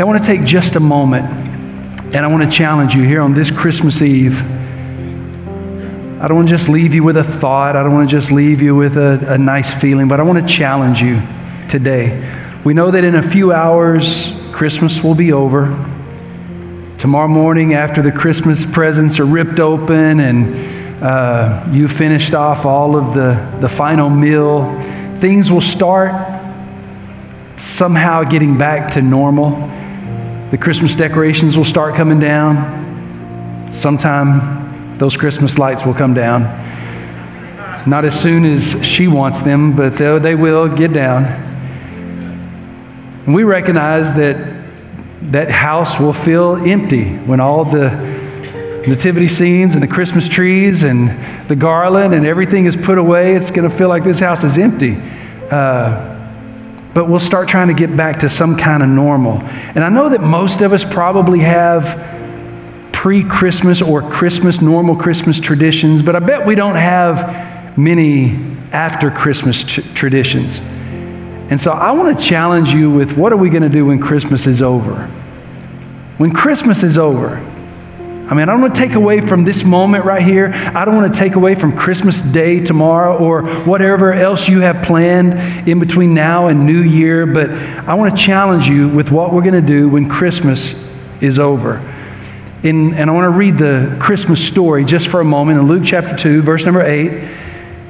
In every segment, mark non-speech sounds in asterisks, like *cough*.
I want to take just a moment and I want to challenge you here on this Christmas Eve. I don't want to just leave you with a thought. I don't want to just leave you with a, a nice feeling, but I want to challenge you today. We know that in a few hours, Christmas will be over. Tomorrow morning, after the Christmas presents are ripped open and uh, you finished off all of the, the final meal, things will start somehow getting back to normal. The Christmas decorations will start coming down. Sometime those Christmas lights will come down. Not as soon as she wants them, but they will get down. And we recognize that that house will feel empty when all the nativity scenes and the Christmas trees and the garland and everything is put away. It's going to feel like this house is empty. Uh, but we'll start trying to get back to some kind of normal. And I know that most of us probably have pre Christmas or Christmas, normal Christmas traditions, but I bet we don't have many after Christmas t- traditions. And so I want to challenge you with what are we going to do when Christmas is over? When Christmas is over, I mean, I don't want to take away from this moment right here. I don't want to take away from Christmas Day tomorrow or whatever else you have planned in between now and New Year, but I want to challenge you with what we're going to do when Christmas is over. In, and I want to read the Christmas story just for a moment in Luke chapter 2, verse number 8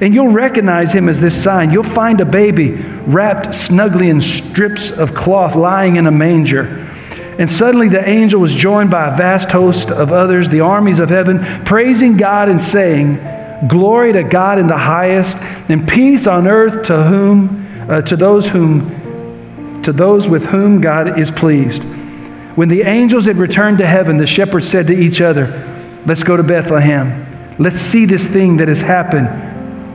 and you'll recognize him as this sign. You'll find a baby wrapped snugly in strips of cloth lying in a manger. And suddenly the angel was joined by a vast host of others, the armies of heaven, praising God and saying, Glory to God in the highest, and peace on earth to whom uh, to those whom to those with whom God is pleased. When the angels had returned to heaven, the shepherds said to each other, Let's go to Bethlehem. Let's see this thing that has happened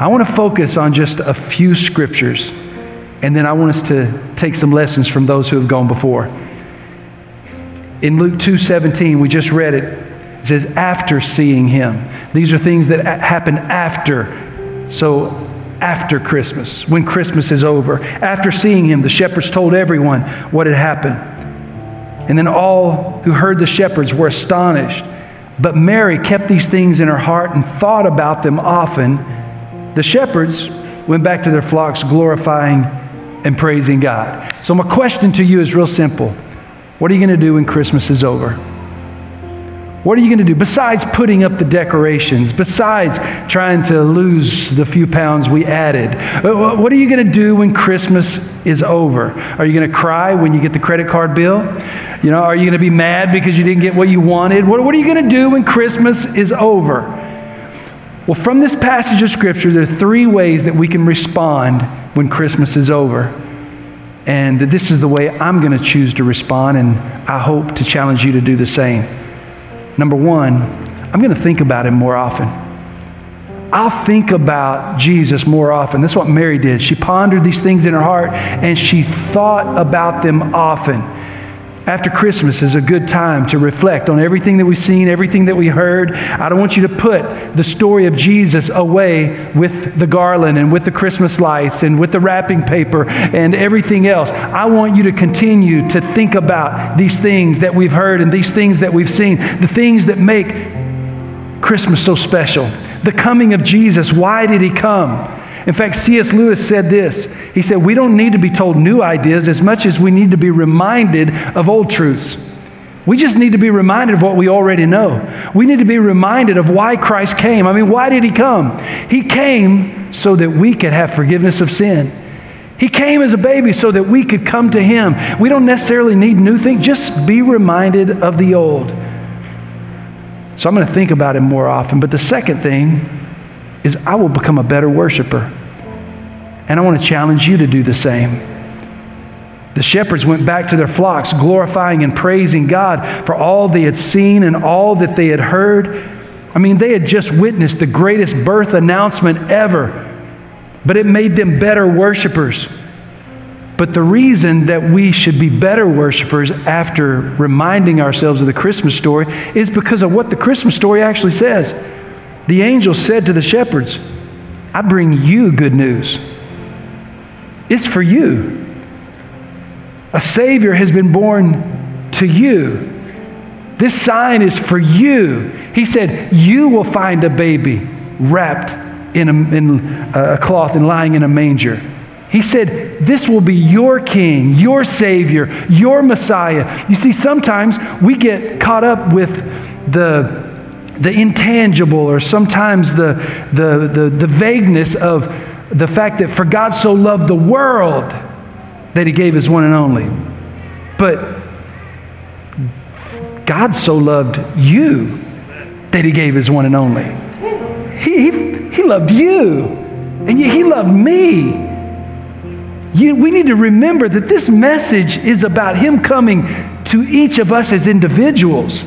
I want to focus on just a few scriptures, and then I want us to take some lessons from those who have gone before. In Luke 2:17, we just read it. It says, after seeing him. These are things that happen after. So, after Christmas, when Christmas is over. After seeing him, the shepherds told everyone what had happened. And then all who heard the shepherds were astonished. But Mary kept these things in her heart and thought about them often. The shepherds went back to their flocks glorifying and praising God. So, my question to you is real simple What are you going to do when Christmas is over? What are you going to do besides putting up the decorations, besides trying to lose the few pounds we added? Uh, what are you going to do when Christmas is over? Are you going to cry when you get the credit card bill? You know, are you going to be mad because you didn't get what you wanted? What, what are you going to do when Christmas is over? Well, from this passage of Scripture, there are three ways that we can respond when Christmas is over. And this is the way I'm going to choose to respond, and I hope to challenge you to do the same. Number one, I'm going to think about him more often. I'll think about Jesus more often. That's what Mary did. She pondered these things in her heart and she thought about them often after Christmas is a good time to reflect on everything that we've seen, everything that we heard. I don't want you to put the story of Jesus away with the garland and with the Christmas lights and with the wrapping paper and everything else. I want you to continue to think about these things that we've heard and these things that we've seen, the things that make Christmas so special. The coming of Jesus. Why did he come? In fact, C.S. Lewis said this. He said, We don't need to be told new ideas as much as we need to be reminded of old truths. We just need to be reminded of what we already know. We need to be reminded of why Christ came. I mean, why did he come? He came so that we could have forgiveness of sin. He came as a baby so that we could come to him. We don't necessarily need new things, just be reminded of the old. So I'm going to think about it more often. But the second thing is I will become a better worshiper. And I want to challenge you to do the same. The shepherds went back to their flocks, glorifying and praising God for all they had seen and all that they had heard. I mean, they had just witnessed the greatest birth announcement ever, but it made them better worshipers. But the reason that we should be better worshipers after reminding ourselves of the Christmas story is because of what the Christmas story actually says. The angel said to the shepherds, I bring you good news. It's for you. A Savior has been born to you. This sign is for you. He said, You will find a baby wrapped in a, in a cloth and lying in a manger. He said, This will be your king, your Savior, your Messiah. You see, sometimes we get caught up with the, the intangible or sometimes the, the, the, the vagueness of the fact that for God so loved the world that he gave his one and only. But God so loved you that he gave his one and only. He, he, he loved you, and yet he loved me. You, we need to remember that this message is about him coming to each of us as individuals.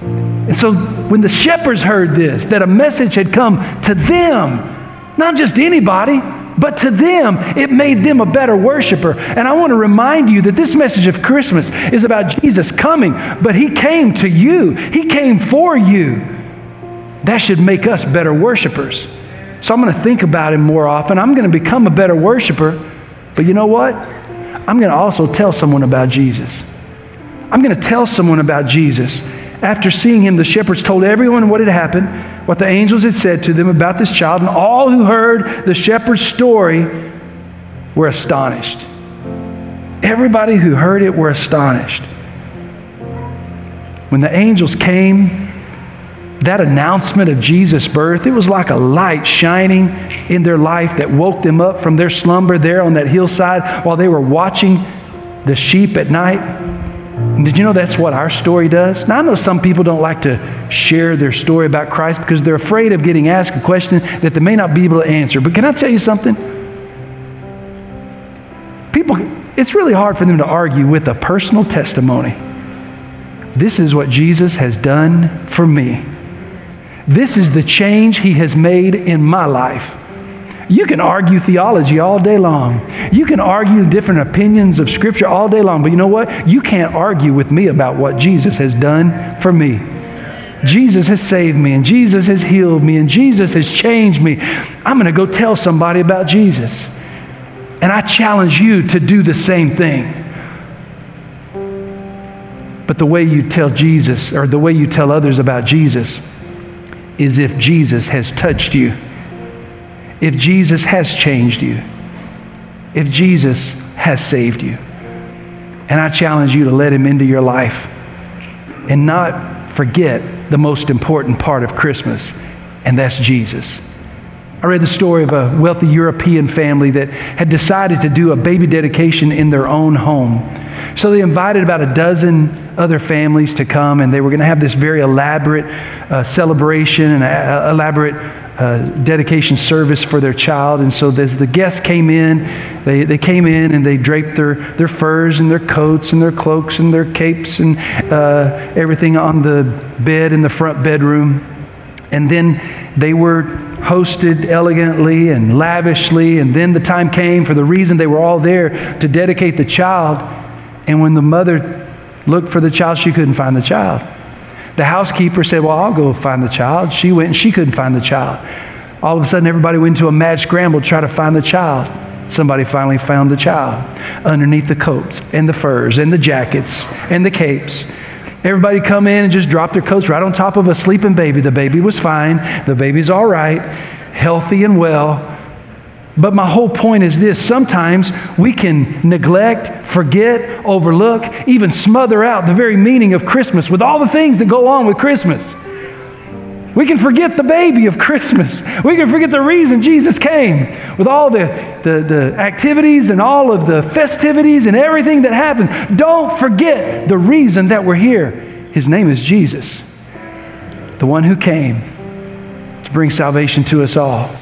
And so when the shepherds heard this, that a message had come to them, not just anybody, but to them, it made them a better worshiper. And I want to remind you that this message of Christmas is about Jesus coming, but He came to you, He came for you. That should make us better worshipers. So I'm going to think about Him more often. I'm going to become a better worshiper. But you know what? I'm going to also tell someone about Jesus. I'm going to tell someone about Jesus. After seeing him, the shepherds told everyone what had happened what the angels had said to them about this child, and all who heard the shepherd's story were astonished. Everybody who heard it were astonished. When the angels came, that announcement of Jesus' birth, it was like a light shining in their life that woke them up from their slumber there on that hillside while they were watching the sheep at night. And did you know that's what our story does? Now, I know some people don't like to share their story about Christ because they're afraid of getting asked a question that they may not be able to answer. But can I tell you something? People, it's really hard for them to argue with a personal testimony. This is what Jesus has done for me. This is the change he has made in my life. You can argue theology all day long. You can argue different opinions of Scripture all day long. But you know what? You can't argue with me about what Jesus has done for me. Jesus has saved me, and Jesus has healed me, and Jesus has changed me. I'm going to go tell somebody about Jesus. And I challenge you to do the same thing. But the way you tell Jesus, or the way you tell others about Jesus, is if Jesus has touched you if Jesus has changed you, if Jesus has saved you. And I challenge you to let him into your life and not forget the most important part of Christmas, and that's Jesus. I read the story of a wealthy European family that had decided to do a baby dedication in their own home. So they invited about a dozen other families to come, and they were going to have this very elaborate uh, celebration and uh, elaborate uh, dedication service for their child. And so as the guests came in, they, they came in and they draped their, their furs and their coats and their cloaks and their capes and uh, everything on the bed in the front bedroom. And then they were hosted elegantly and lavishly. And then the time came for the reason they were all there to dedicate the child. And when the mother looked for the child, she couldn't find the child. The housekeeper said, Well, I'll go find the child. She went and she couldn't find the child. All of a sudden, everybody went into a mad scramble to try to find the child. Somebody finally found the child underneath the coats and the furs and the jackets and the capes. Everybody come in and just drop their coats right on top of a sleeping baby. The baby was fine. The baby's all right, healthy and well. But my whole point is this sometimes we can neglect, forget, overlook, even smother out the very meaning of Christmas with all the things that go on with Christmas. We can forget the baby of Christmas. *laughs* We can forget the reason Jesus came with all the, the, the, activities and all of the festivities and everything that happens. Don't forget the reason that we're here. His name is Jesus, the one who came to bring salvation to us all.